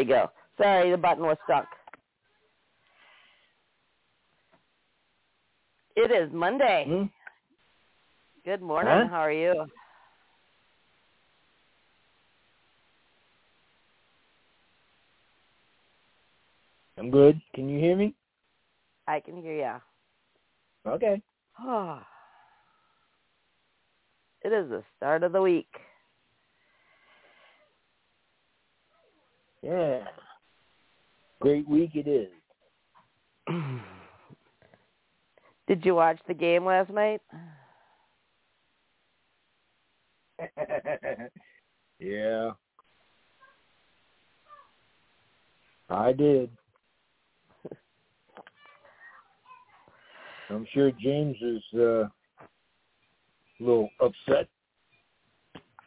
we go. Sorry, the button was stuck. It is Monday. Hmm? Good morning. Huh? How are you? I'm good. Can you hear me? I can hear you. Okay. it is the start of the week. Yeah. Great week it is. Did you watch the game last night? yeah. I did. I'm sure James is uh, a little upset.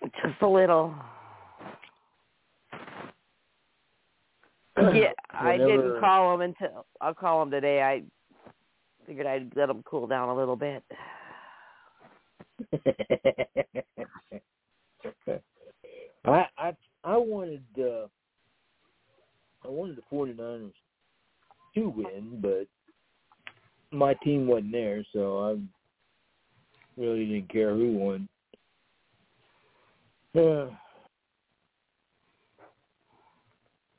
Just a little. Yeah, I didn't call him until I'll call him today. I figured I'd let him cool down a little bit. I I I wanted uh I wanted the 49ers to win, but my team wasn't there, so I really didn't care who won. Uh,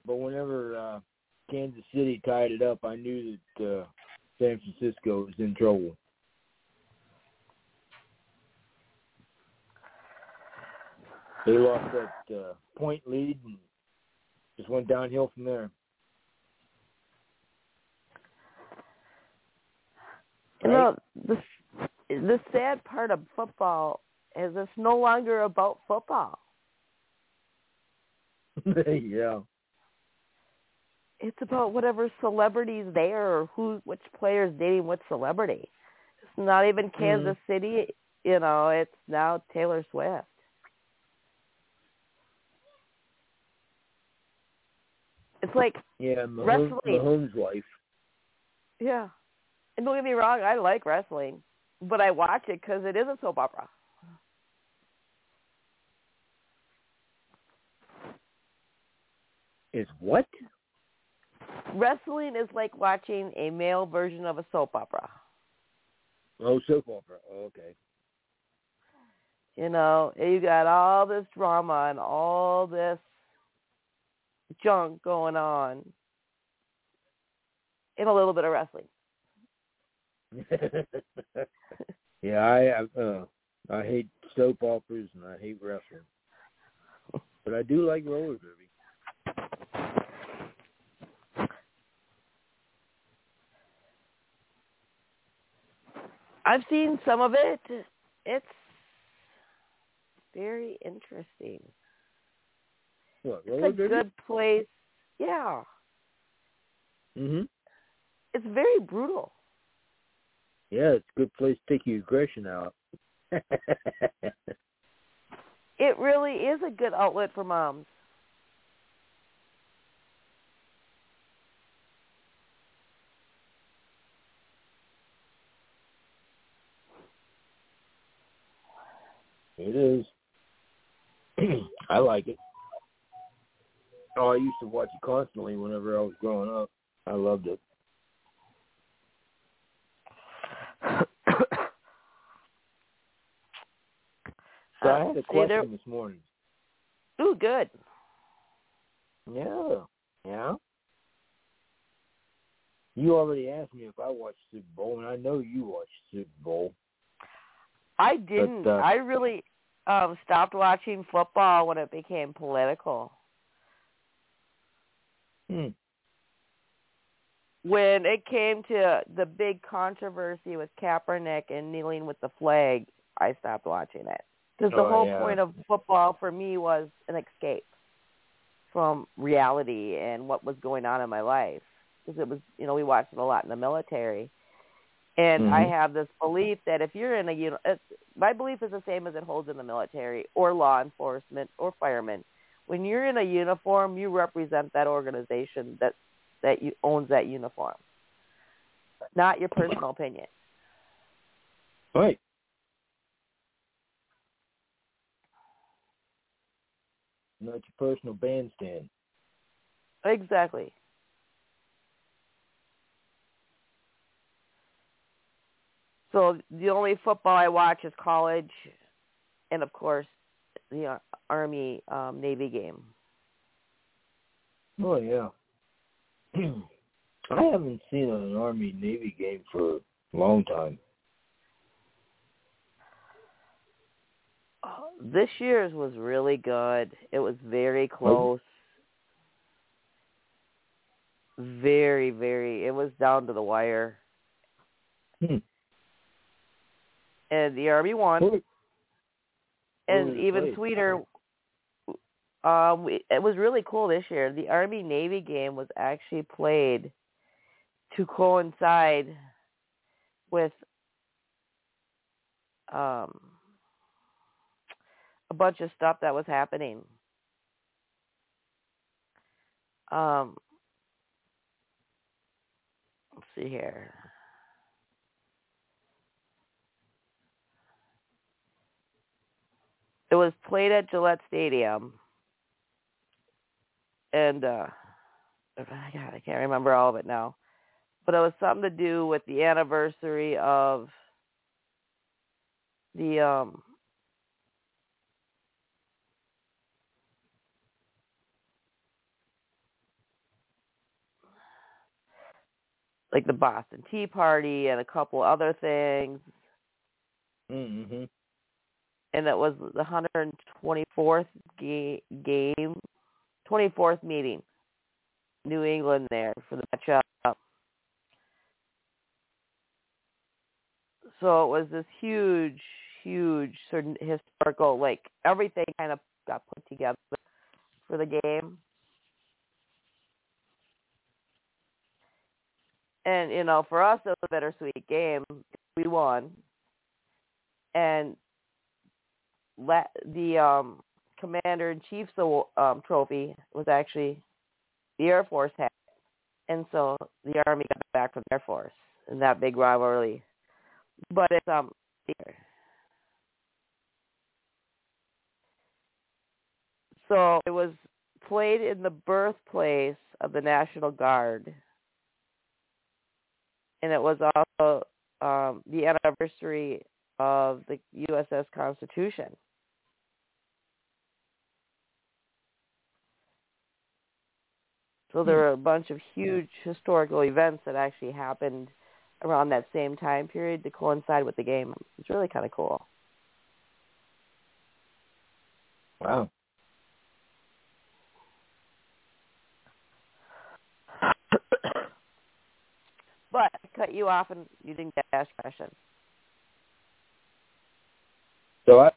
but whenever uh Kansas City tied it up, I knew that uh San Francisco was in trouble. They lost that uh, point lead and just went downhill from there. You know, the the sad part of football is it's no longer about football. yeah. It's about whatever celebrity's there or who which player's dating which celebrity. It's not even hmm. Kansas City, you know, it's now Taylor Swift. It's like Yeah, Mahomes, Wrestling. Mahomes' wife. Yeah. And don't get me wrong, I like wrestling, but I watch it because it is a soap opera. Is what? Wrestling is like watching a male version of a soap opera. Oh, soap opera. Oh, okay. You know, you got all this drama and all this junk going on in a little bit of wrestling. yeah, I I, uh, I hate soap operas and I hate wrestling, but I do like roller derby. I've seen some of it. It's very interesting. What It's a derby? good place. Yeah. Mhm. It's very brutal. Yeah, it's a good place to take your aggression out. It really is a good outlet for moms. It is. I like it. Oh, I used to watch it constantly whenever I was growing up. I loved it. So I had a Uh, see, there- question this morning. Ooh, good. Yeah. Yeah. You already asked me if I watched Super Bowl, and I know you watched Super Bowl. I didn't. uh, I really um stopped watching football when it became political. Hmm. When it came to the big controversy with Kaepernick and kneeling with the flag, I stopped watching it. Because the Oh, whole yeah. point of football for me was an escape from reality and what was going on in my life. Because it was, you know, we watched it a lot in the military. And I Mhm. have this belief that if you're in a, you know, it's, my belief is the same as it holds in the military or law enforcement or firemen. When you're in a uniform, you represent that organization that that you owns that uniform. not your personal opinion. Right. Not your personal bandstand. Exactly. So the only football I watch is college, and of course, the Army um, Navy game. Oh yeah. I haven't seen an Army Navy game for a long time. this year's was really good. It was very close. Very, very. It was down to the wire. Hmm. And the Army won. Who- and was it even played? sweeter. Um, we, it was really cool this year. The Army Navy game was actually played to coincide with um a bunch of stuff that was happening. Um, let's see here. It was played at Gillette Stadium, and uh, God, I can't remember all of it now, but it was something to do with the anniversary of the um like the Boston Tea Party and a couple other things, Mm-hmm. And that was the 124th ga- game, 24th meeting, New England there for the matchup. So it was this huge, huge of historical, like everything kind of got put together for the game. And you know, for us, it was a bittersweet game. We won, and the um, commander in chief's um, trophy was actually the Air Force had, and so the Army got back from the Air Force in that big rivalry. But it's um, so it was played in the birthplace of the National Guard and it was also um, the anniversary of the USS Constitution. So there were a bunch of huge historical events that actually happened around that same time period to coincide with the game. It's really kind of cool. Wow. but I cut you off and you didn't get asked questions. So I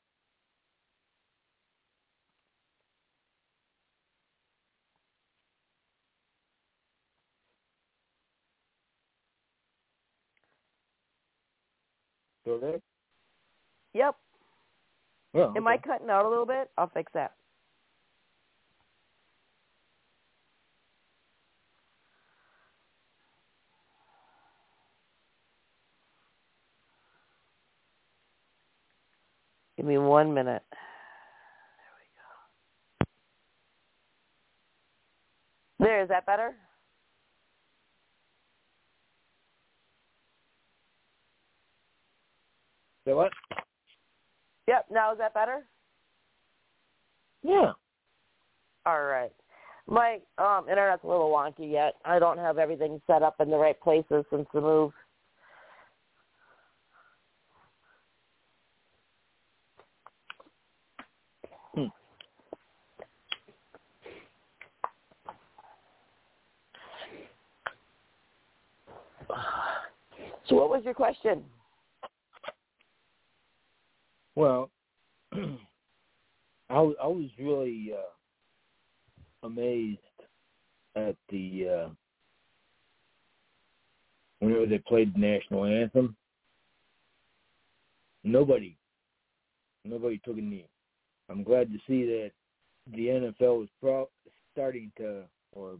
still there? Yep. Well, Am I cutting out a little bit? I'll fix that. Give me one minute. There we go. There, is that better? So what? Yep, now is that better? Yeah. All right. My um internet's a little wonky yet. I don't have everything set up in the right places since the move. Hmm. So what was your question? Well, I I was really uh, amazed at the uh, whenever they played the national anthem. Nobody, nobody took a knee. I'm glad to see that the NFL is pro- starting to or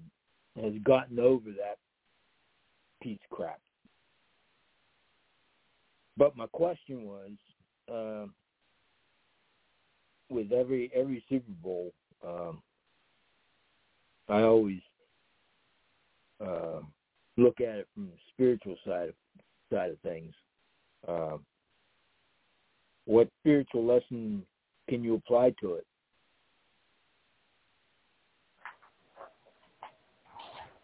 has gotten over that piece of crap. but my question was, uh, with every every Super Bowl, um, I always uh, look at it from the spiritual side of, side of things. Uh, what spiritual lesson can you apply to it?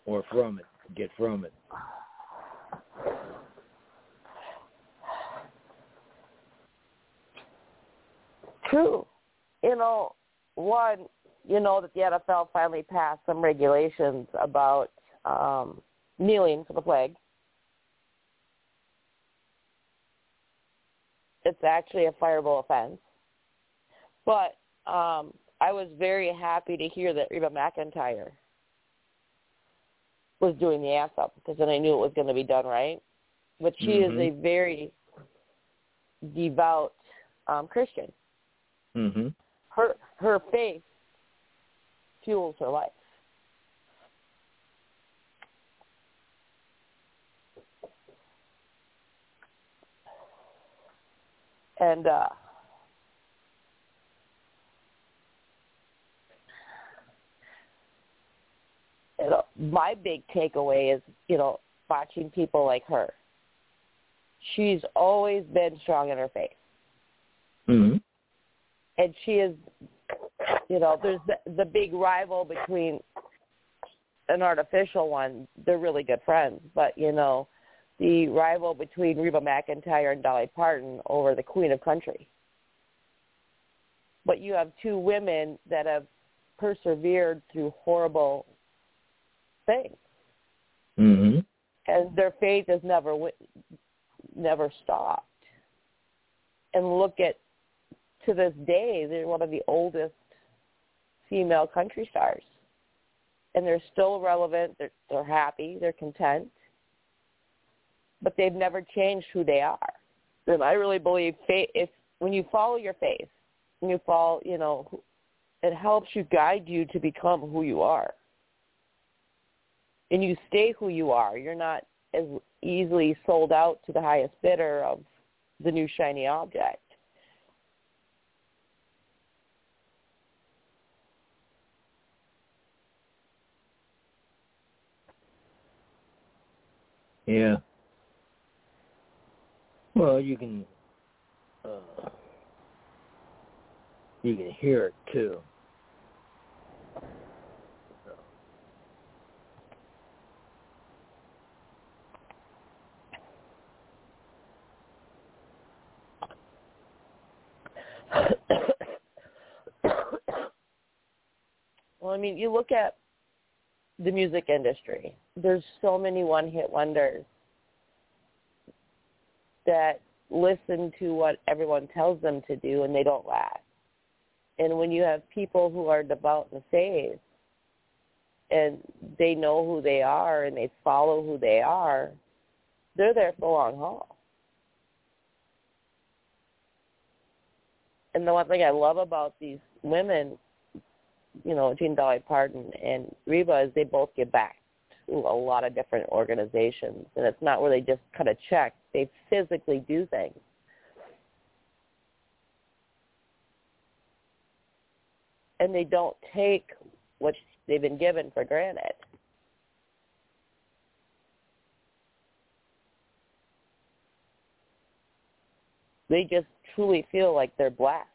Or from it, get from it? True. You know, one, you know that the NFL finally passed some regulations about um, kneeling for the flag. It's actually a fireable offense. But um, I was very happy to hear that Reba McEntire was doing the ass up because then I knew it was going to be done right. But she mm-hmm. is a very devout um, Christian. Mm-hmm. Her her faith fuels her life. And uh, my big takeaway is, you know, watching people like her. She's always been strong in her faith. Mm-hmm. And she is, you know, there's the, the big rival between an artificial one. They're really good friends, but you know, the rival between Reba McEntire and Dolly Parton over the Queen of Country. But you have two women that have persevered through horrible things, mm-hmm. and their faith has never never stopped. And look at to this day, they're one of the oldest female country stars, and they're still relevant. They're they're happy. They're content but they've never changed who they are. And I really believe faith, if when you follow your faith, when you follow, you know, it helps you guide you to become who you are. And you stay who you are. You're not as easily sold out to the highest bidder of the new shiny object. Yeah. Well, you can uh, you can hear it too. well, I mean, you look at the music industry. There's so many one-hit wonders that listen to what everyone tells them to do and they don't last. And when you have people who are devout and saved and they know who they are and they follow who they are, they're there for the long haul. And the one thing I love about these women, you know, Jean Dolly Parton and Reba, is they both give back to a lot of different organizations. And it's not where they just cut a check they physically do things. And they don't take what they've been given for granted. They just truly feel like they're blessed.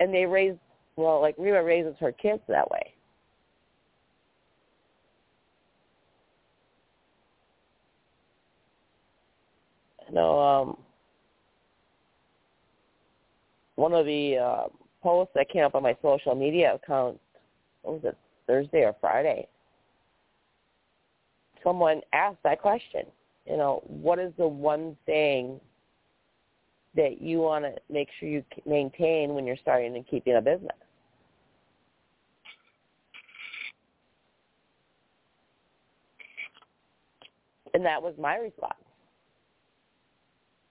And they raise, well, like Reba raises her kids that way. know, um, one of the uh, posts that came up on my social media account, what was it, Thursday or Friday? Someone asked that question. You know, what is the one thing that you want to make sure you maintain when you're starting and keeping a business? And that was my response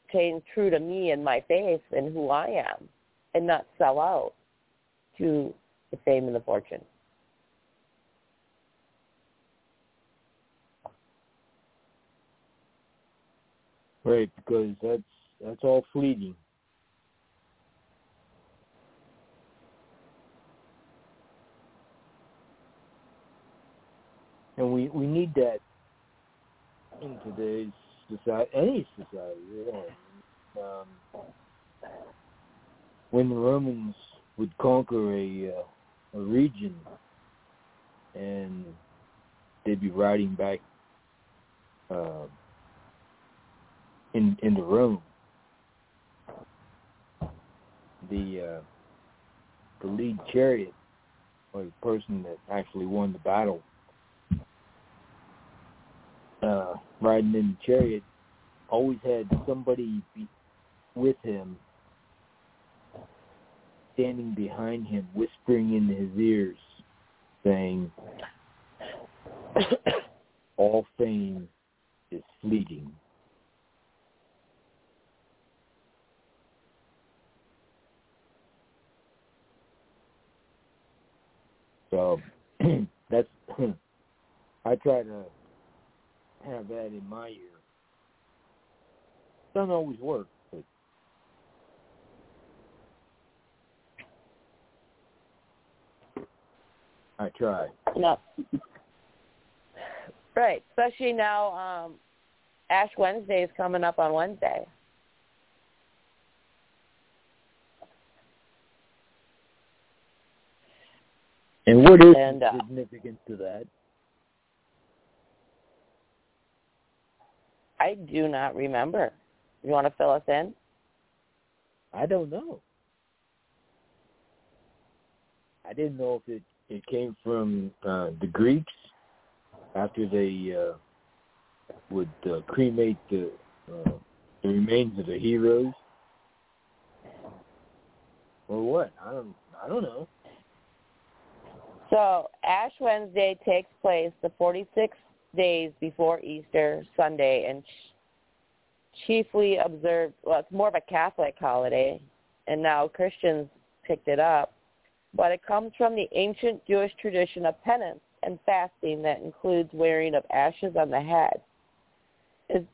staying true to me and my faith and who I am and not sell out to the fame and the fortune. Right, because that's that's all fleeting. And we we need that in today's society, any society. Really. Um, when the Romans would conquer a uh, a region, and they'd be riding back uh, in into Rome, the uh, the lead chariot or the person that actually won the battle uh, riding in the chariot always had somebody be with him standing behind him whispering in his ears saying all fame is fleeting. So that's I try to have that in my ear. Doesn't always work, but I try. No. Right, especially now. Um, Ash Wednesday is coming up on Wednesday. And what is And, the uh, significance to that? I do not remember. You want to fill us in? I don't know. I didn't know if it it came from uh, the Greeks after they uh, would uh, cremate the uh, the remains of the heroes, or what? I don't I don't know. So Ash Wednesday takes place the 46 days before Easter Sunday and chiefly observed, well, it's more of a Catholic holiday, and now Christians picked it up. But it comes from the ancient Jewish tradition of penance and fasting that includes wearing of ashes on the head. It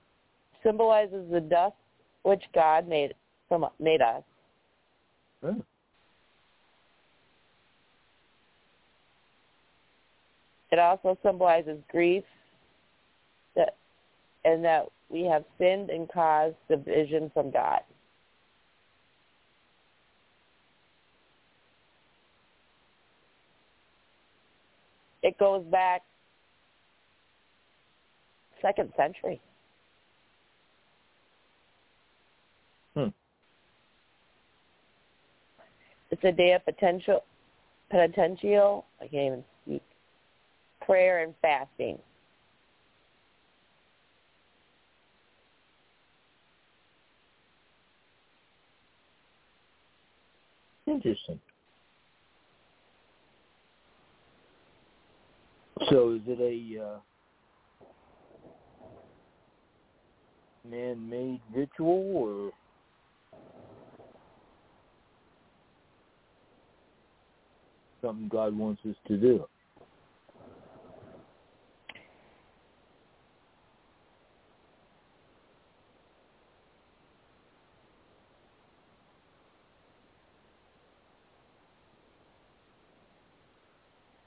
symbolizes the dust which God made from made us. It also symbolizes grief and that we have sinned and caused division from God. It goes back second century. Hmm. It's a day of potential penitential. I can't even speak. Prayer and fasting. Interesting. So is it a uh, man-made ritual or something God wants us to do?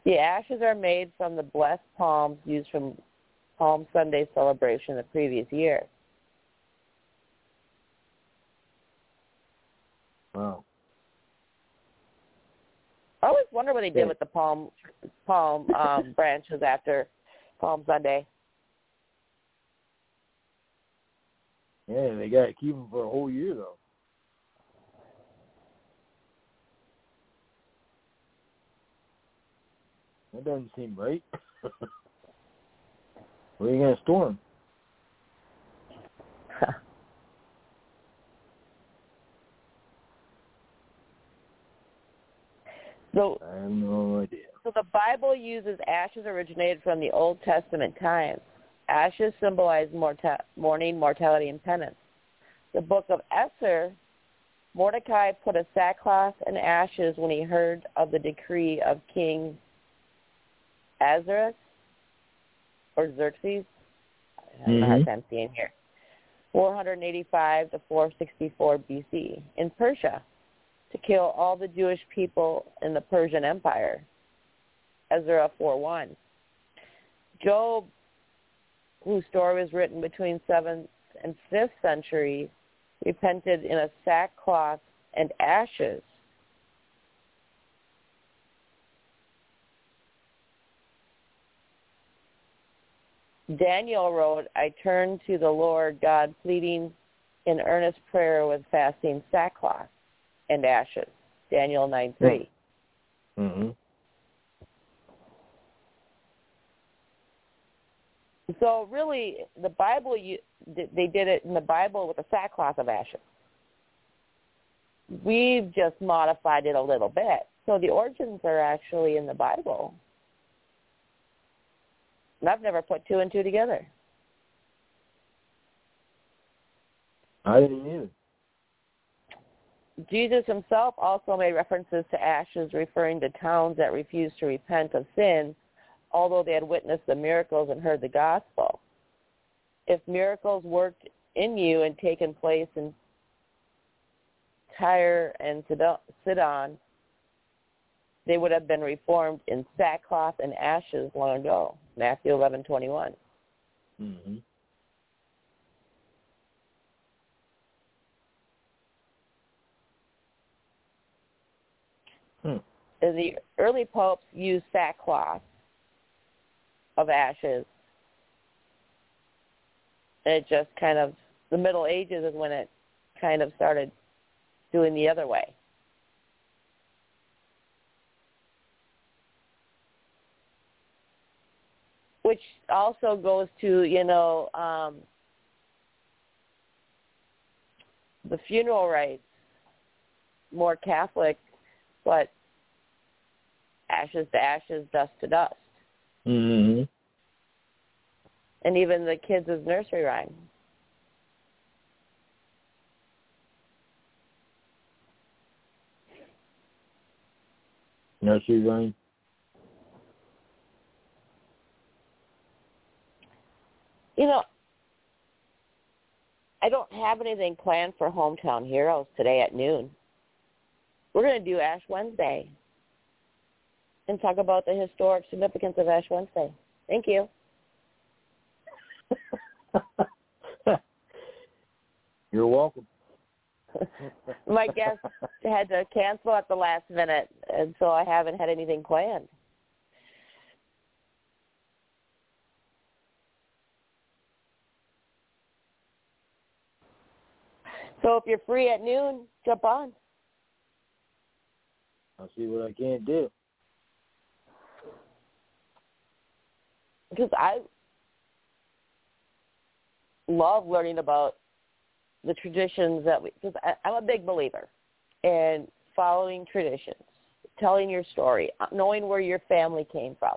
The ashes are made from the blessed palms used from Palm Sunday celebration the previous year. Wow. I always wonder what they did Yeah. with the palm palm um, branches after Palm Sunday. Yeah, they got to keep them for a whole year though. That doesn't seem right. Where are you gonna store them? so, I have no idea. so the Bible uses ashes originated from the Old Testament times. Ashes symbolize morta- mourning, mortality, and penance. The book of Esther, Mordecai put a sackcloth and ashes when he heard of the decree of King Ahasuerus or Xerxes. I have a hard Mhm. time seeing here. 485 to 464 BC in Persia to kill all the Jewish people in the Persian Empire. Ezra 4.1. Job, whose story was written between 7th and 5th century, repented in a sackcloth and ashes. Daniel wrote, I turned to the Lord God pleading in earnest prayer with fasting sackcloth and ashes. Daniel 9 3. Mm-hmm. So really, the Bible, you, they did it in the Bible with a sackcloth of ashes. We've just modified it a little bit. So the origins are actually in the Bible. And I've never put two and two together. I didn't either. Jesus himself also made references to ashes referring to towns that refused to repent of sin, although they had witnessed the miracles and heard the gospel. If miracles worked in you and taken place in Tyre and Sidon, they would have been reformed in sackcloth and ashes long ago. Matthew eleven twenty one. Mm-hmm. Hmm. The early popes used sackcloth of ashes. And it just kind of, the Middle Ages is when it kind of started doing the other way. Which also goes to, you know, um, the funeral rites, more Catholic, but ashes to ashes, dust to dust. Mm-hmm. And even the kids' nursery rhyme. Nursery rhyme. You know, I don't have anything planned for Hometown Heroes today at noon. We're going to do Ash Wednesday and talk about the historic significance of Ash Wednesday. Thank you. You're welcome. My guest had to cancel at the last minute, and so I haven't had anything planned. So if you're free at noon, jump on. I'll see what I can do. Because I love learning about the traditions that we, because I'm a big believer in following traditions, telling your story, knowing where your family came from.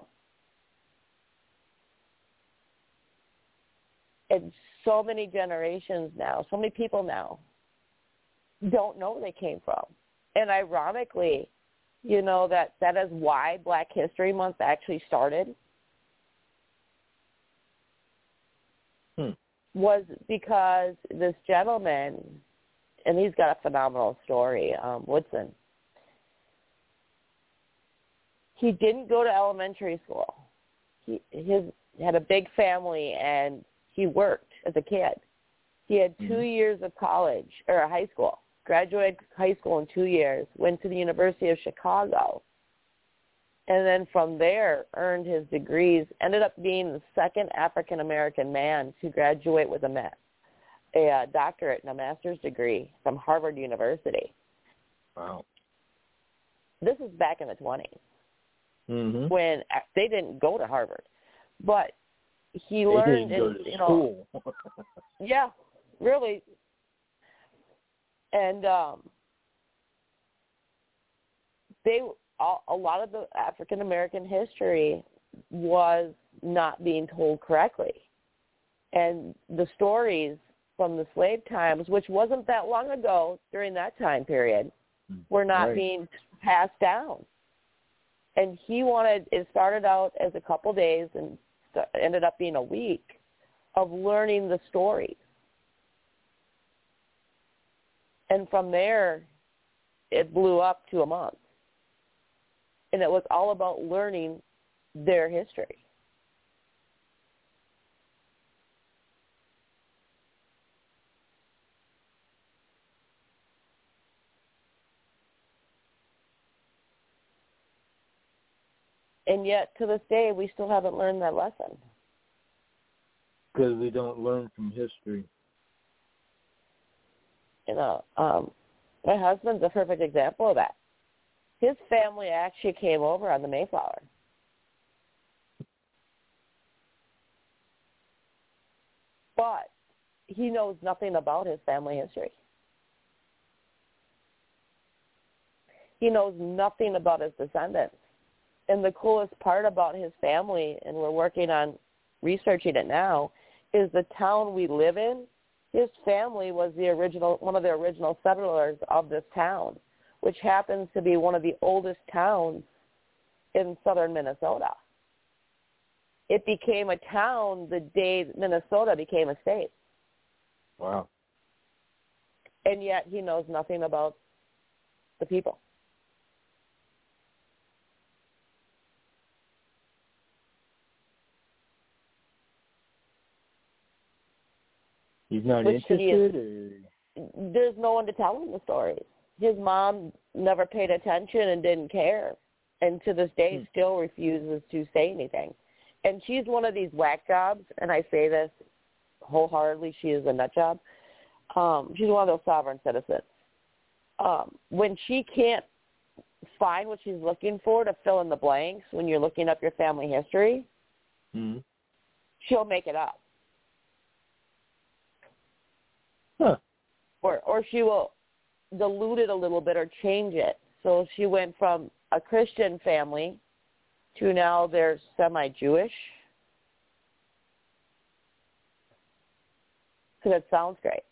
And so many generations now, so many people now don't know where they came from. And ironically, you know, that that is why Black History Month actually started. Hmm. Was because this gentleman, and he's got a phenomenal story, um, Woodson. He didn't go to elementary school. He his had a big family and he worked as a kid. He had 2 Mhm. years of college or high school graduated high school in two years, went to the University of Chicago, and then from there earned his degrees, ended up being the second African American man to graduate with a, ma- a uh, doctorate and a master's degree from Harvard University. Wow. This is back in the 20s Mm-hmm. when they didn't go to Harvard, but he They learned, didn't go in, to you know, yeah, really. And um, they a lot of the African American history was not being told correctly, and the stories from the slave times, which wasn't that long ago during that time period, were not Right. being passed down. And he wanted it started out as a couple days and ended up being a week of learning the stories And from there, it blew up to a month. And it was all about learning their history. And yet, to this day, we still haven't learned that lesson. Because we don't learn from history. You know, um, my husband's a perfect example of that. His family actually came over on the Mayflower. But he knows nothing about his family history. He knows nothing about his descendants. And the coolest part about his family, and we're working on researching it now, is the town we live in. His family was the original, one of the original settlers of this town, which happens to be one of the oldest towns in southern Minnesota. It became a town the day Minnesota became a state. Wow. And yet he knows nothing about the people. He's not Which interested or There's no one to tell him the stories. His mom never paid attention and didn't care, and to this day Hmm. still refuses to say anything. And she's one of these whack jobs, and I say this wholeheartedly. She is a nut job. Um, she's one of those sovereign citizens. Um, when she can't find what she's looking for to fill in the blanks when you're looking up your family history, hmm she'll make it up. Huh. or or she will dilute it a little bit or change it. So she went from a Christian family to now they're semi-Jewish. Because it sounds great.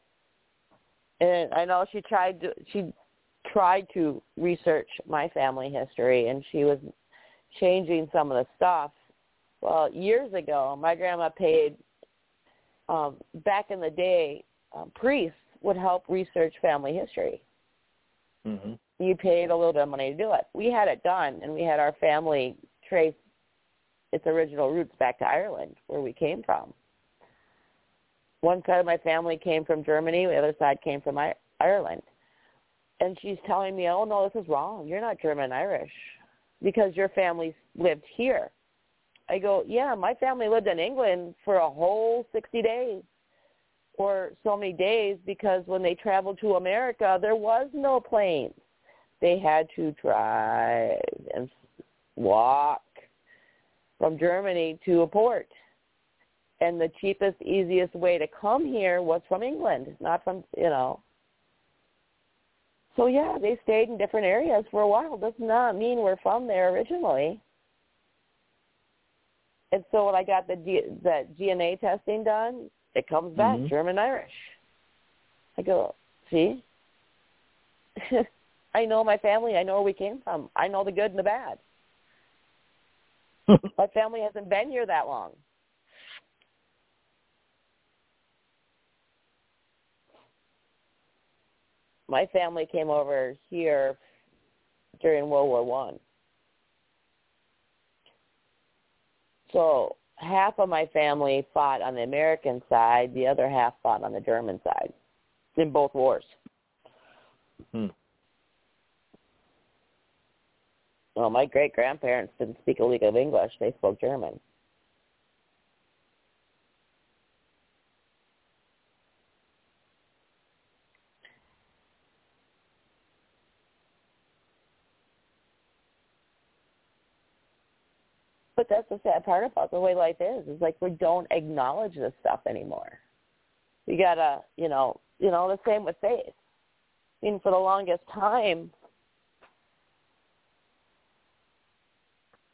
And I know she tried to she tried to research my family history and she was changing some of the stuff. Well, years ago, my grandma paid um back in the day um, priests would help research family history. hmm You paid a little bit of money to do it. We had it done, and we had our family trace its original roots back to Ireland, where we came from. One side of my family came from Germany, the other side came from I- Ireland. And she's telling me, oh, no, this is wrong. You're not German Irish because your family lived here. I go, yeah, my family lived in England for a whole 60 days or so many days because when they traveled to America, there was no planes. They had to drive and walk from Germany to a port. And the cheapest, easiest way to come here was from England, not from, you know. So yeah, they stayed in different areas for a while. Does not mean we're from there originally. And so when I got the D, the DNA testing done, it comes back Mhm. German Irish. I go, see, I know my family. I know where we came from. I know the good and the bad. My family hasn't been here that long. My family came over here during World War One. So half of my family fought on the American side, the other half fought on the German side in both wars. Hmm. Well, my great grandparents didn't speak a lick of English; they spoke German. But that's the sad part about the way life is. Is like we don't acknowledge this stuff anymore. We gotta, you know, you know, the same with faith. I mean, for the longest time,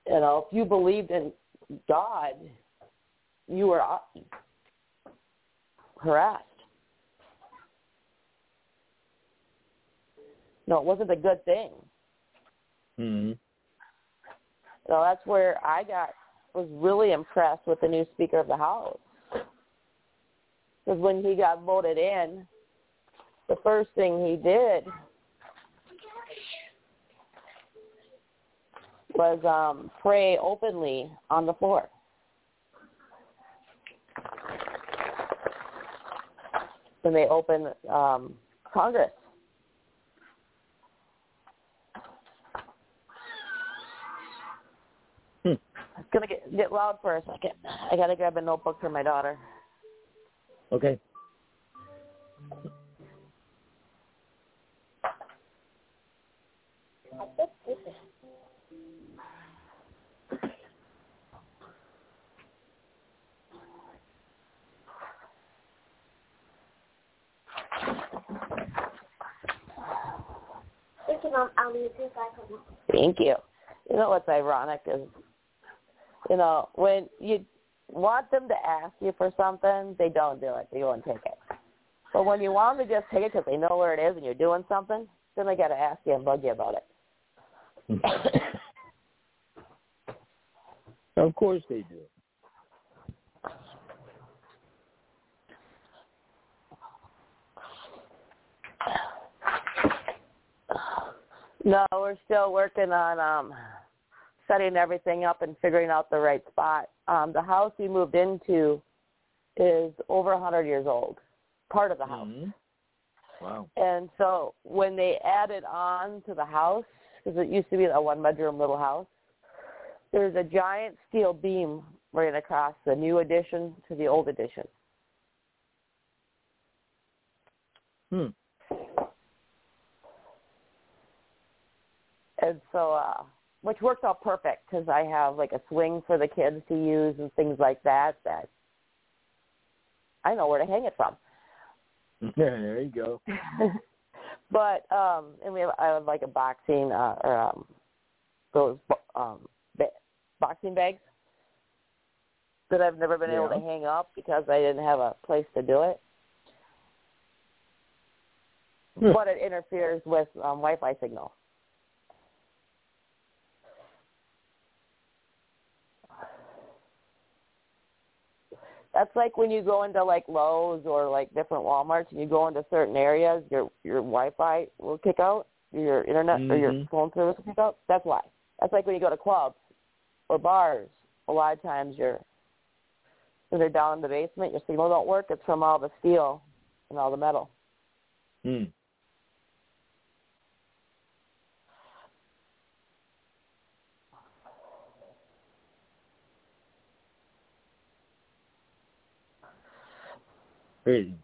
you know, if you believed in God, you were uh, harassed. No, it wasn't a good thing. So that's where I got was really impressed with the new Speaker of the House. Because when he got voted in, the first thing he did was um, pray openly on the floor. When they opened um, Congress. Hmm. It's gonna get get loud for a second. I gotta grab a notebook for my daughter. Okay. Thank you, Mom. I'll leave you back Thank you. You know what's ironic is, you know, when you want them to ask you for something, they don't do it. They and take it. But when you want them to just take it because they know where it is and you're doing something, then they got to ask you and bug you about it. of course they do. No, we're still working on um setting everything up and figuring out the right spot. Um the house we moved into is over 100 years old. Part of the house. Mhm. Wow. And so when they added on to the house, because it used to be a one bedroom little house, there's a giant steel beam right across the new addition to the old addition. Hmm. And so, uh, which works out perfect because I have like a swing for the kids to use and things like that. That I know where to hang it from. Yeah, there you go. but um, and we have I have like a boxing uh, or um, those um, ba- boxing bags that I've never been able to hang up because I didn't have a place to do it. Hmm. But it interferes with um, Wi-Fi signal. That's like when you go into like Lowe's or like different WalMarts and you go into certain areas, your your Wi-Fi will kick out, your internet or your Mhm. phone service will kick out. That's why. That's like when you go to clubs or bars. A lot of times you're when they're down in the basement, your signal don't work. It's from all the steel and all the metal. Hmm. Crazy.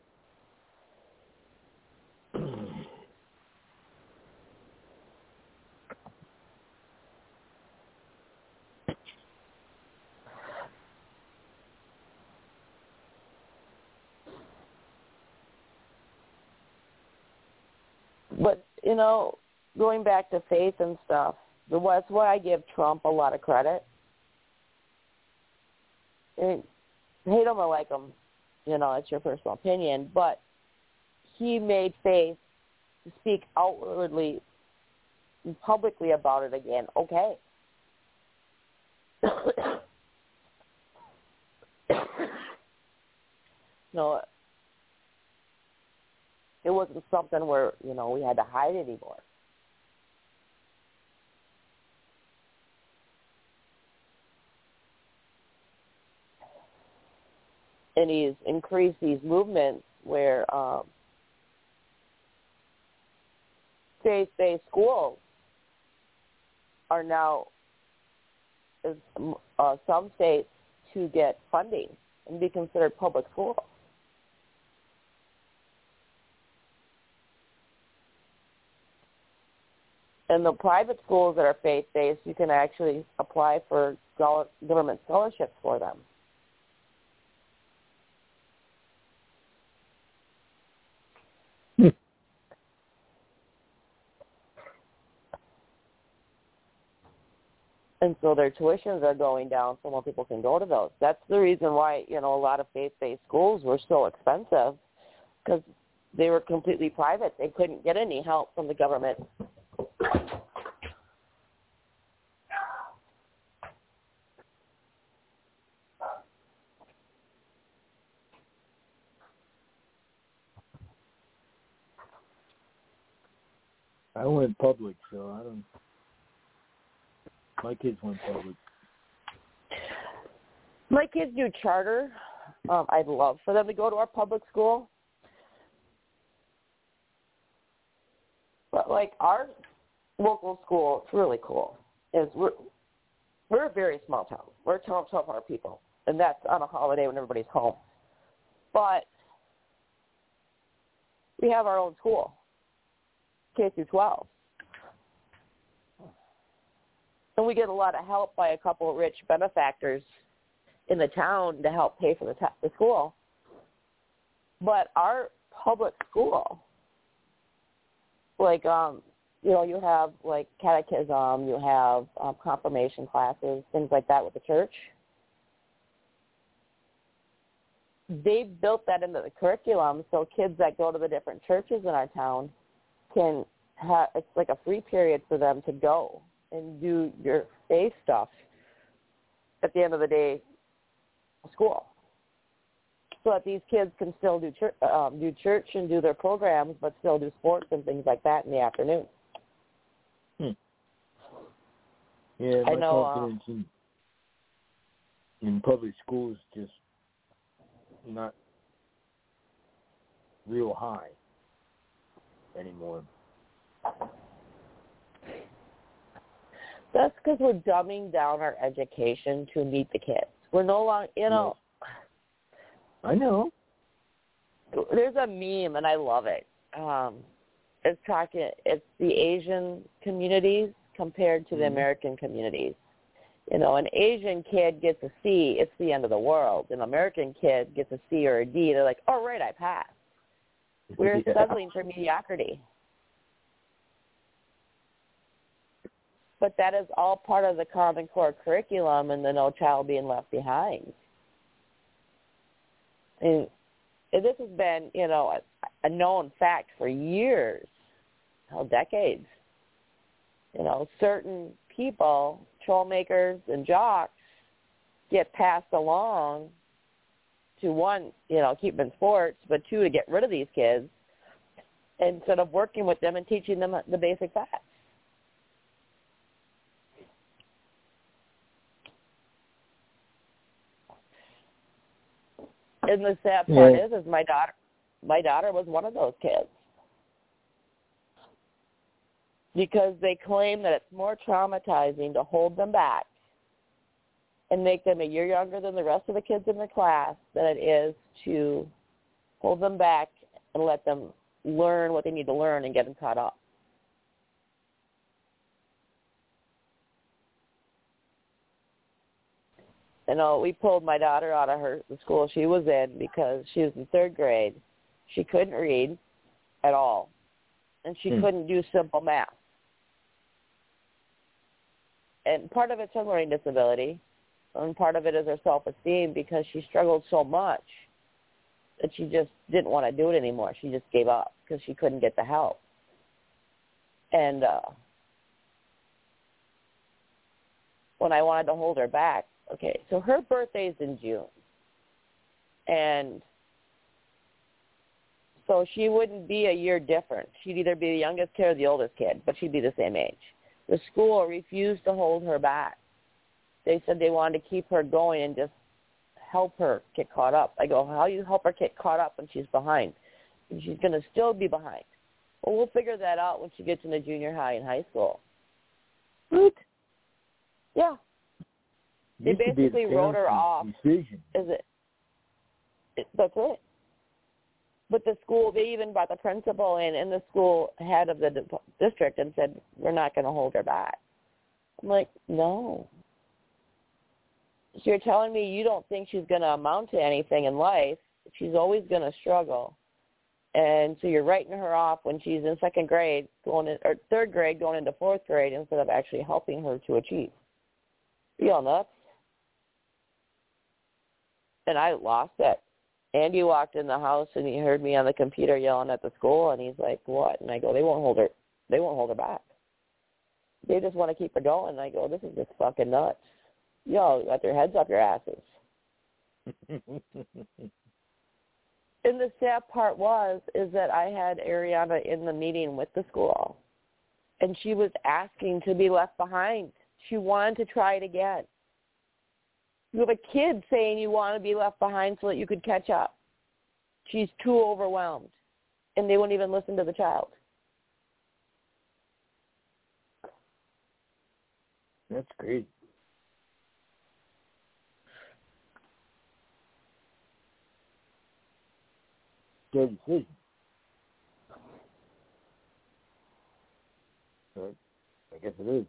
But you know, going back to faith and stuff, that's why I give Trump a lot of credit. And hate him or like him, you know, it's your personal opinion, but he made faith to speak outwardly and publicly about it again. Okay. no, it wasn't something where you know we had to hide anymore. And he's increased these movements where um, faith-based schools are now, uh, some states, to get funding and be considered public schools. in the private schools that are faith based, you can actually apply for government scholarships for them. And so their tuitions are going down so more people can go to those. That's the reason why, you know, a lot of faith-based schools were so expensive because they were completely private. They couldn't get any help from the government. I went public, so I don't. My kids went public. My kids do charter. Um, I'd love for them to go to our public school. But like our local school, it's really cool. Is we're we're a very small town. We're a town of twelve hundred people, and that's on a holiday when everybody's home. But we have our own school, K through twelve, and we get a lot of help by a couple of rich benefactors in the town to help pay for the, ta- the school. But our public school, like um, you know, you have like catechism, you have um, confirmation classes, things like that with the church. They built that into the curriculum so kids that go to the different churches in our town can have it's like a free period for them to go and do your faith stuff at the end of the day school so that these kids can still do church, um, do church and do their programs, but still do sports and things like that in the afternoon. Hmm. Yeah, my I know, uh, confidence in in public schools just not real high anymore. That's because we're dumbing down our education to meet the kids. We're no longer, you know, I know. there's a meme and I love it. Um, it's talking, it's the Asian communities compared to the Mhm. American communities. You know, an Asian kid gets a C, it's the end of the world. An American kid gets a C or a D, they're like, oh, right, I passed. We're Yeah. settling for mediocrity. But that is all part of the Common Core curriculum and the No Child Being Left Behind. And this has been, you know, a, a known fact for years, hell, decades. You know, certain people, trollmakers and jocks, get passed along to one, you know, keep them in sports, but two, to get rid of these kids instead of working with them and teaching them the basic facts. And the sad part Yeah. is, is my daughter, my daughter was one of those kids because they claim that it's more traumatizing to hold them back and make them a year younger than the rest of the kids in the class than it is to hold them back and let them learn what they need to learn and get them caught up. You know, we pulled my daughter out of her the school she was in because she was in third grade. She couldn't read at all, and she Hmm. couldn't do simple math. And part of it's her learning disability, and part of it is her self-esteem because she struggled so much that she just didn't want to do it anymore. She just gave up because she couldn't get the help. And uh when I wanted to hold her back, okay, so her birthday's in June. And so she wouldn't be a year different. She'd either be the youngest kid or the oldest kid, but she'd be the same age. The school refused to hold her back. They said they wanted to keep her going and just help her get caught up. I go, how you help her get caught up when she's behind? And she's going to still be behind. Well, we'll figure that out when she gets into junior high and high school. What? Yeah. They Used to be a basically wrote her off. Decision. Is it? it? That's it. But the school, they even brought the principal in and the school head of the di- district and said, we're not going to hold her back. I'm like, no. So you're telling me you don't think she's going to amount to anything in life. She's always going to struggle. And so you're writing her off when she's in second grade, going in, or third grade, going into fourth grade, instead of actually helping her to achieve. You all nuts? And I lost it. Andy walked in the house and he heard me on the computer yelling at the school, and he's like, "What?" And I go, "They won't hold her. They won't hold her back. They just want to keep her going." And I go, "This is just fucking nuts. Y'all got their heads up your asses." And the sad part was is that I had Ariana in the meeting with the school, and she was asking to be left behind. She wanted to try it again. You have a kid saying you want to be left behind so that you could catch up. She's too overwhelmed, and they won't even listen to the child. That's crazy. Their decision. I guess it is.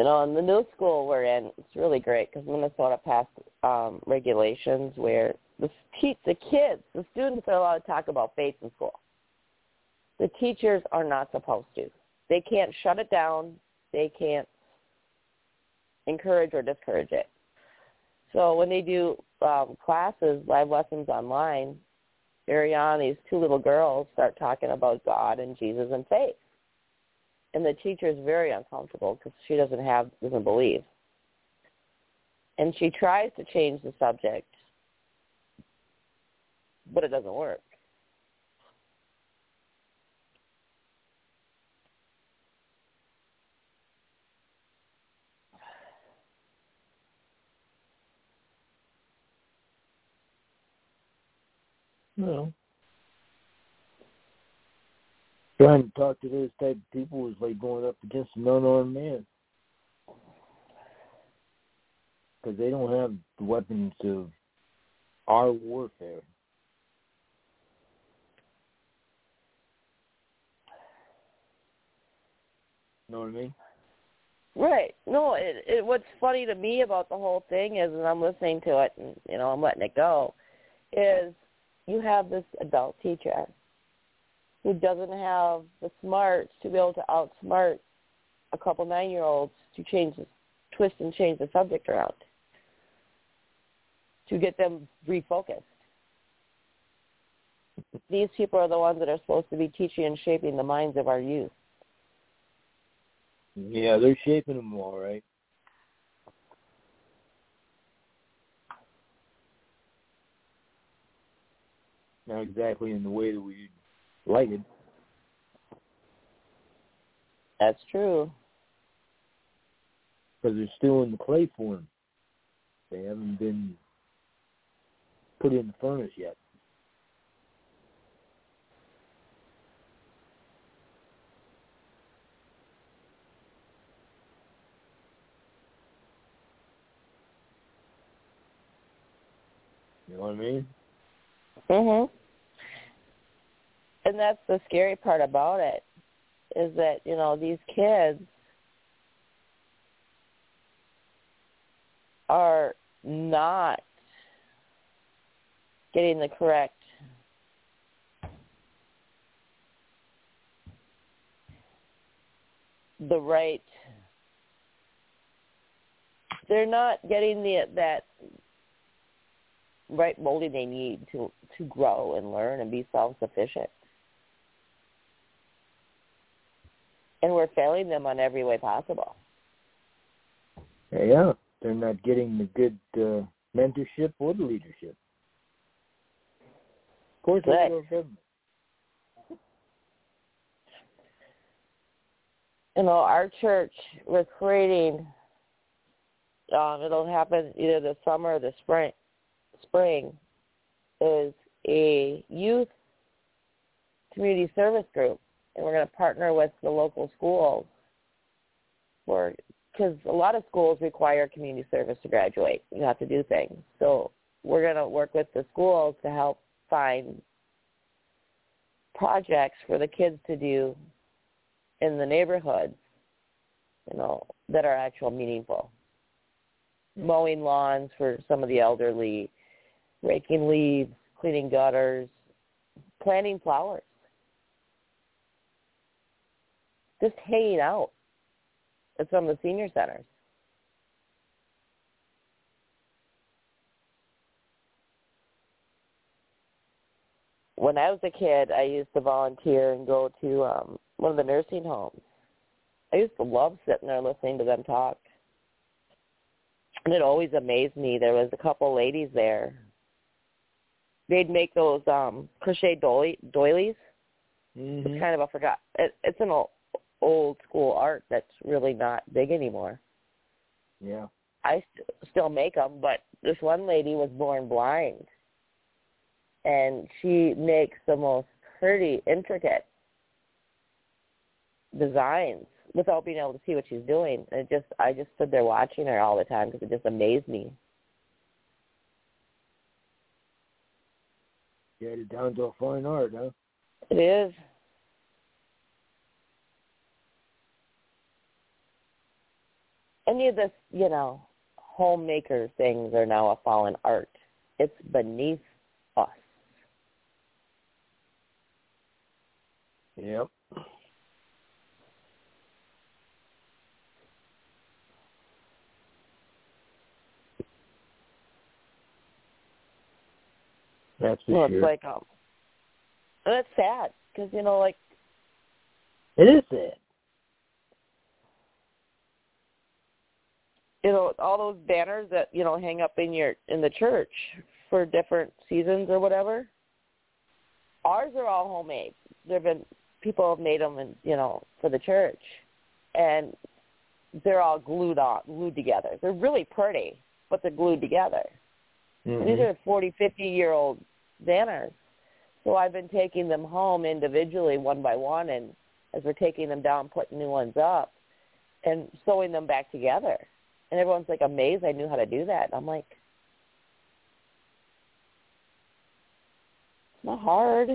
You know, in the new school we're in, it's really great because Minnesota passed um, regulations where the te- the kids, the students are allowed to talk about faith in school. The teachers are not supposed to. They can't shut it down. They can't encourage or discourage it. So when they do um, classes, live lessons online, on, these two little girls start talking about God and Jesus and faith. And the teacher is very uncomfortable because she doesn't have, doesn't believe. And she tries to change the subject, but it doesn't work. No. Trying to talk to those type of people is like going up against an unarmed man. Because they don't have the weapons of our warfare. Know what I mean? Right. No, it, it what's funny to me about the whole thing is and I'm listening to it and you know, I'm letting it go, is you have this adult teacher who doesn't have the smarts to be able to outsmart a couple nine year olds to change the twist and change the subject around. To get them refocused. These people are the ones that are supposed to be teaching and shaping the minds of our youth. Yeah, they're shaping them all right. Not exactly in the way that we it. That's true. Because they're still in the clay form. They haven't been put in the furnace yet. You know what I mean? Mhm. And that's the scary part about it is that, you know, these kids are not getting the correct the right they're not getting the that right molding they need to to grow and learn and be self sufficient. And we're failing them on every way possible. Yeah, they're not getting the good uh, mentorship or the leadership. Of course, Good. that's our government. You know, our church we're creating. Um, it'll happen either the summer or the spring. Spring is a youth community service group, and we're going to partner with the local schools for because a lot of schools require community service to graduate. You have to do things, so we're going to work with the schools to help find projects for the kids to do in the neighborhoods, you know, that are actual meaningful. Mowing lawns for some of the elderly, raking leaves, cleaning gutters, planting flowers, just hanging out at some of the senior centers. When I was a kid, I used to volunteer and go to um one of the nursing homes. I used to love sitting there listening to them talk. And it always amazed me. There was a couple ladies there they'd make those um crochet doily, doilies Mm-hmm. It's kind of a forgot. It, it's an old, old school art that's really not big anymore. Yeah. I st- still make them, but this one lady was born blind, and she makes the most pretty, intricate designs without being able to see what she's doing. And it just, I just stood there watching her all the time because it just amazed me. Get it down to a fine art, huh? It is. Any of this, you know, homemaker things are now a fallen art. It's beneath us. Yep. That's for well, sure. it's like, um, and it's sad because you know, like it is sad. You know, all those banners that you know hang up in your in the church for different seasons or whatever. Ours are all homemade. There've been people have made them, and you know, for the church, and they're all glued on, glued together. They're really pretty, but they're glued together. Mm-hmm. These are 40, 50 year old banners. So I've been taking them home individually, one by one, and as we're taking them down, putting new ones up, and sewing them back together. And everyone's like amazed I knew how to do that. And I'm like, it's not hard.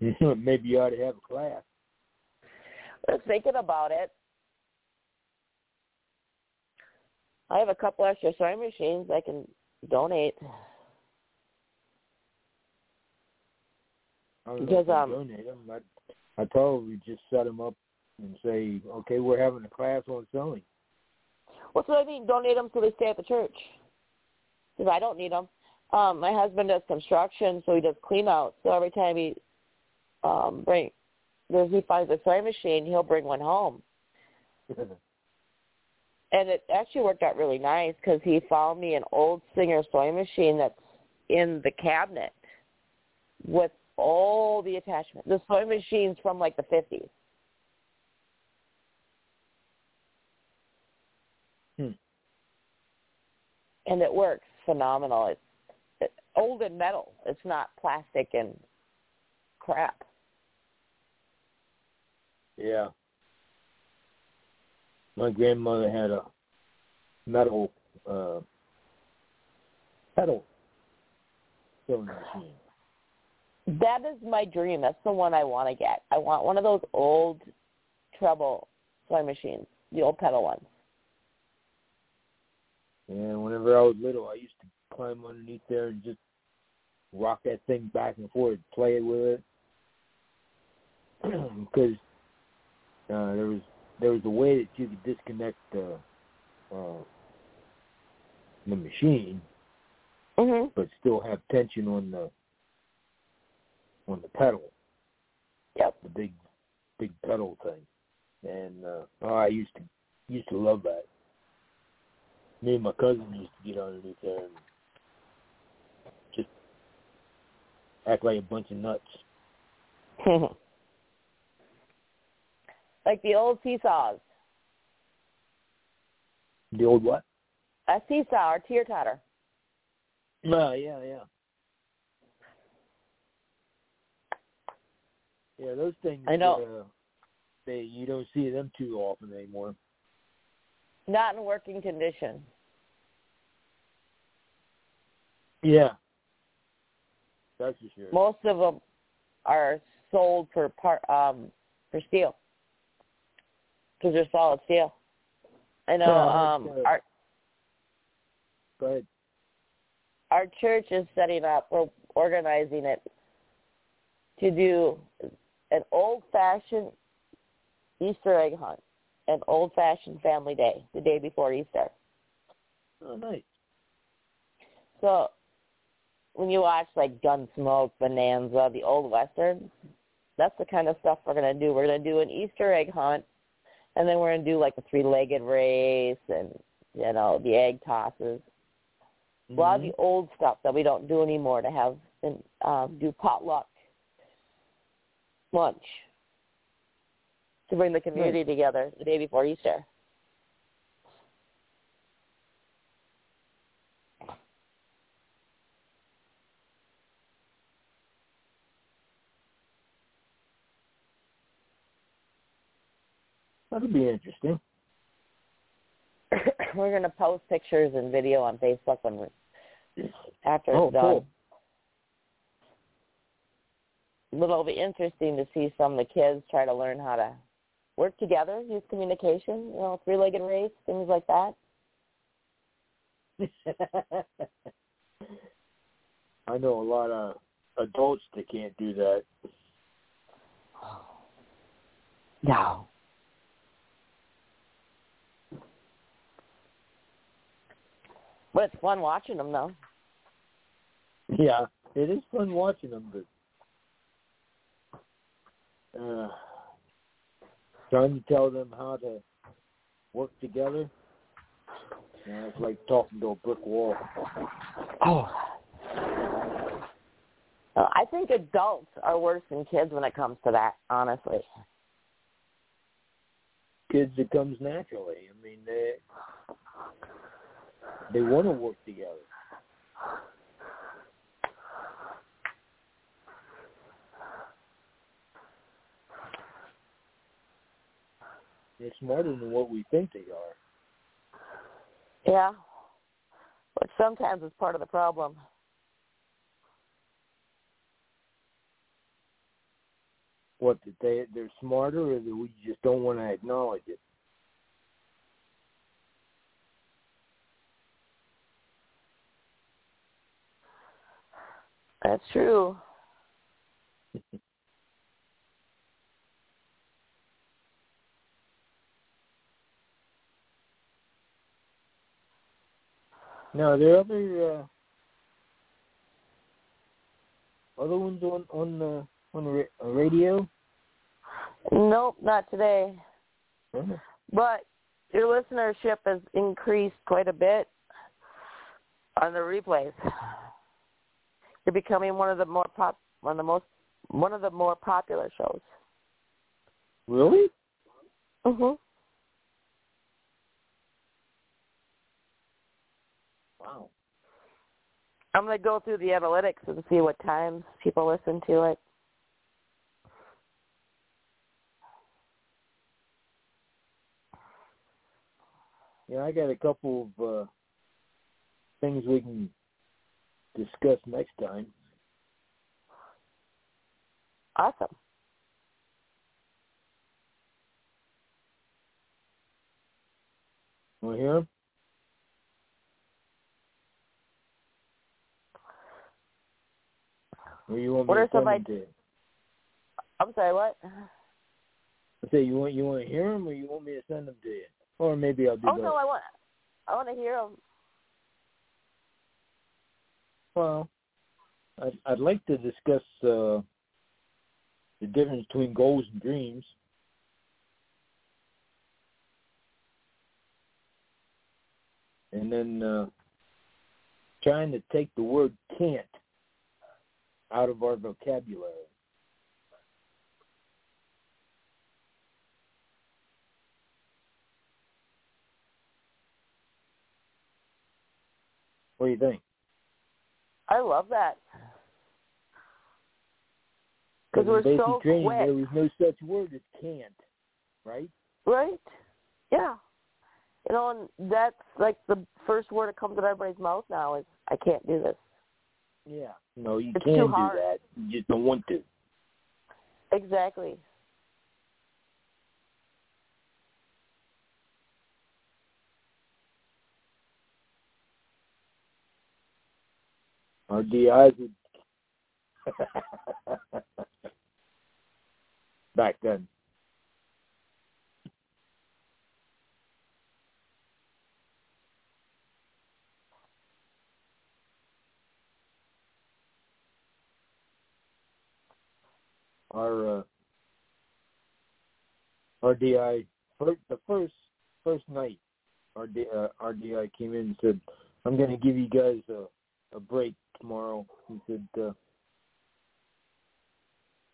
Maybe you ought to have a class. I was thinking about it. I have a couple extra sewing machines I can donate. I Because, um, donate them. I'd, I'd probably just set them up and say, okay, we're having a class on sewing. What's what I mean? Donate them so they stay at the church. Because I don't need them. Um, my husband does construction, so he does clean out. So every time he um, bring, there's he finds a sewing machine, he'll bring one home. And it actually worked out really nice because he found me an old Singer sewing machine that's in the cabinet with all the attachments. The sewing machine's from like the 50s. Hmm. And it works phenomenal. It's it, old and metal. It's not plastic and crap. yeah. My grandmother had a metal uh pedal sewing machine. That is my dream. That's the one I want to get. I want one of those old treadle sewing machines, the old pedal ones. And whenever I was little, I used to climb underneath there and just rock that thing back and forth, play with it, because uh, there was there was a way that you could disconnect the uh, the machine, Mhm. but still have tension on the on the pedal, Yep. the big big pedal thing. And uh, oh, I used to used to love that. Me and my cousin used to get underneath there and just act like a bunch of nuts. like the old seesaws. The old what? A seesaw or teeter totter. No, yeah, yeah. Yeah, those things. I know. Uh, they you don't see them too often anymore. Not in working condition. Yeah, that's for sure. Most of them are sold for part um for steel because they're solid steel. I know. Yeah, um, that's, uh, our Go ahead. our church is setting up. We're organizing it to do an old-fashioned Easter egg hunt, an old-fashioned family day, the day before Easter. Oh, nice. So when you watch like Gunsmoke, Bonanza, the old westerns, that's the kind of stuff we're gonna do. We're gonna do an Easter egg hunt, and then we're gonna do like a three-legged race and you know the egg tosses. A lot of Mhm. the old stuff that we don't do anymore to have and um, do potluck lunch to bring the community Nice. together the day before Easter. That'll be interesting. We're going to post pictures and video on Facebook when we're after Oh, it's done. cool. But it'll be interesting to see some of the kids try to learn how to work together, use communication, you know, three-legged race, things like that. I know a lot of adults that can't do that. No. But it's fun watching them, though. Yeah, it is fun watching them, but uh, trying to tell them how to work together, you know, it's like talking to a brick wall. Oh. Uh, I think adults are worse than kids when it comes to that, honestly. Kids, it comes naturally. I mean, they they want to work together. They're smarter than what we think they are. Yeah. But sometimes it's part of the problem. What that they they're smarter, or that we just don't want to acknowledge it. That's true. Now, are there other uh, other ones on on the on the ra- uh, radio? Nope, not today. Uh-huh. But your listenership has increased quite a bit on the replays. You're becoming one of the more pop, one of the most, one of the more popular shows. Really? Mhm. Wow. I'm gonna go through the analytics and see what times people listen to it. Yeah, I got a couple of uh, things we can discuss next time. Awesome. Want to hear 'em? Or you want me What to are some send 'em id- to you? I'm sorry, what? I say you want you want to hear them, or you want me to send them to you, or maybe I'll do Oh both. no, I want, I want to hear them. Well, I'd, I'd like to discuss uh, the difference between goals and dreams. And then uh, trying to take the word can't out of our vocabulary. What do you think? I love that because we're basic so training, quick, there was no such word as can't, right? right? Yeah. You know, and that's like the first word that comes out of everybody's mouth now is "I can't do this." Yeah. No, you It's can do hard. that. You just don't want to. Exactly. Our would back then. Our uh, our DI first, the first first night, our D, uh, DI came in and said, "I'm going to give you guys a a break tomorrow." He said, uh,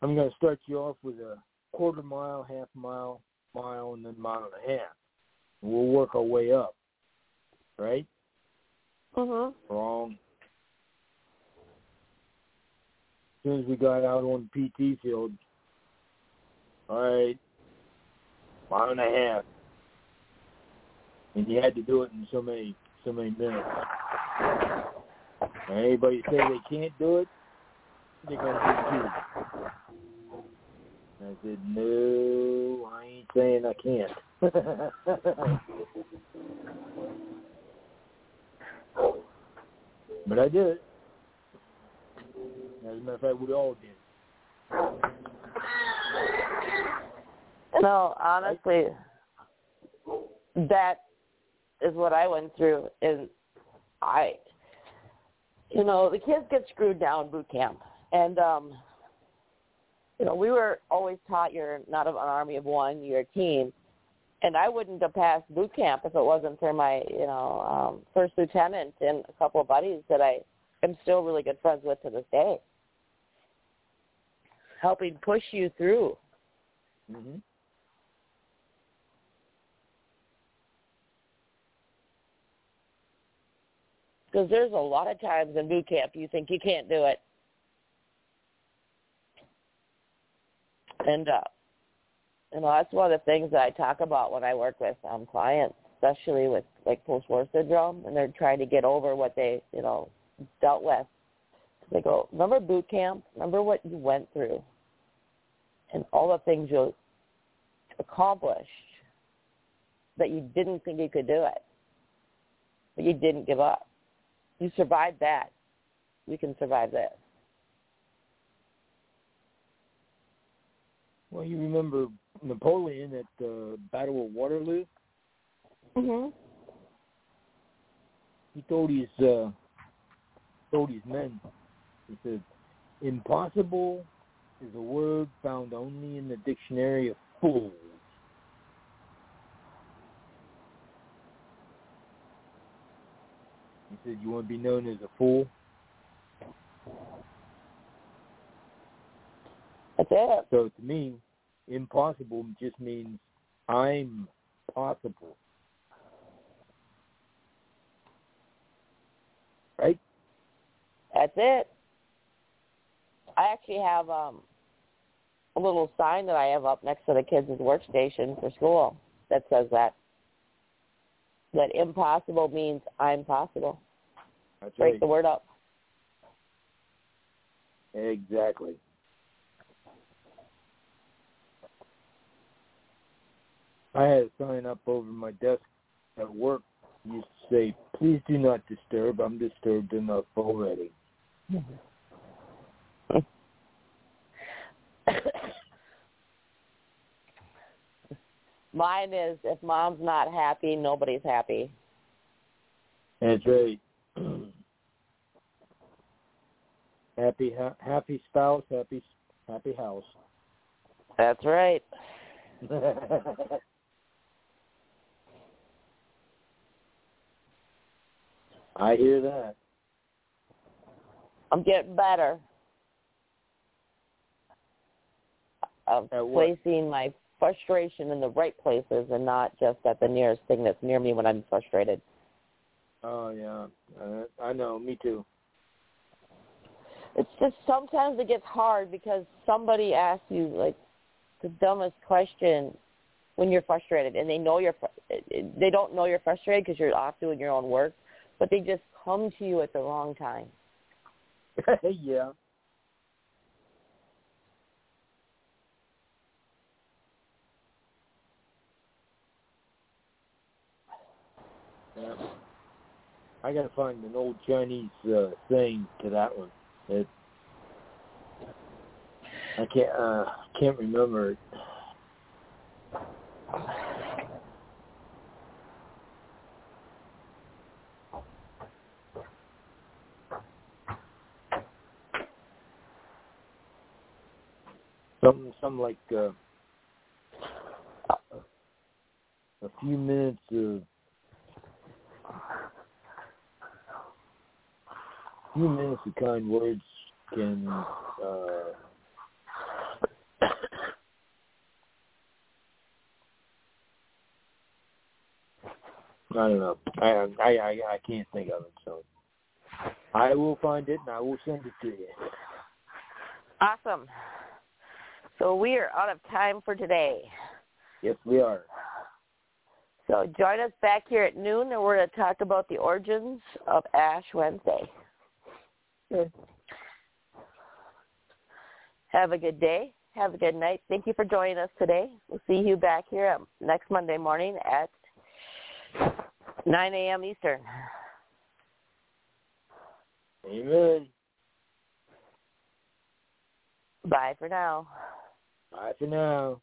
I'm going to start you off with a quarter mile, half mile, mile, and then mile and a half. We'll work our way up. Right? Mhm. Wrong. As soon as we got out on the PT field, all right, mile and a half, and you had to do it in so many so many minutes. And anybody say they can't do it, they're gonna be accused. I said, no, I ain't saying I can't. but I did it. As a matter of fact, we all did. No, honestly, that is what I went through, and I, you know, the kids get screwed down boot camp, and um, you know, we were always taught you're not an army of one, you're a team, and I wouldn't have passed boot camp if it wasn't for my, you know, um, first lieutenant and a couple of buddies that I am still really good friends with to this day, helping push you through. Mm-hmm. Because there's a lot of times in boot camp you think you can't do it. And uh you know, that's one of the things that I talk about when I work with um clients, especially with like post war syndrome and they're trying to get over what they, you know, dealt with. They go, Remember boot camp? Remember what you went through and all the things you accomplished that you didn't think you could do it. But you didn't give up. You survived that. You can survive this. Well, you remember Napoleon at the Battle of Waterloo? Mhm. He told his uh, told his men. He said, "Impossible is a word found only in the dictionary of fools." Said, "You want to be known as a fool?" That's it. So to me, impossible just means I'm possible. Right? That's it. I actually have um a little sign that I have up next to the kids' workstation for school that says that. That impossible means I'm possible. That's Break right. the word up. Exactly. I had a sign up over my desk at work. It used to say, "Please do not disturb. I'm disturbed enough already." Mine is if mom's not happy, nobody's happy. That's right. happy, ha- happy spouse, happy, happy house. That's right. I hear that. I'm getting better. Of placing my frustration in the right places and not just at the nearest thing that's near me when I'm frustrated. Oh yeah, uh, I know. Me too. It's just sometimes it gets hard because somebody asks you like the dumbest question when you're frustrated, and they know you're fr- they don't know you're frustrated because you're off doing your own work, but they just come to you at the wrong time. yeah. Yeah. I gotta find an old Chinese uh, saying to that one. It, I can't uh can't remember it. Something some like uh, a few minutes of few minutes of kind words can uh, I don't know. I, I I I can't think of it. So I will find it and I will send it to you. Awesome. So we are out of time for today. Yes, we are. So join us back here at noon, and we're going to talk about the origins of Ash Wednesday. Have a good day. Have a good night. Thank you for joining us today. We'll see you back here um, next Monday morning at 9 a.m. Eastern. Amen. Bye for now. Bye for now.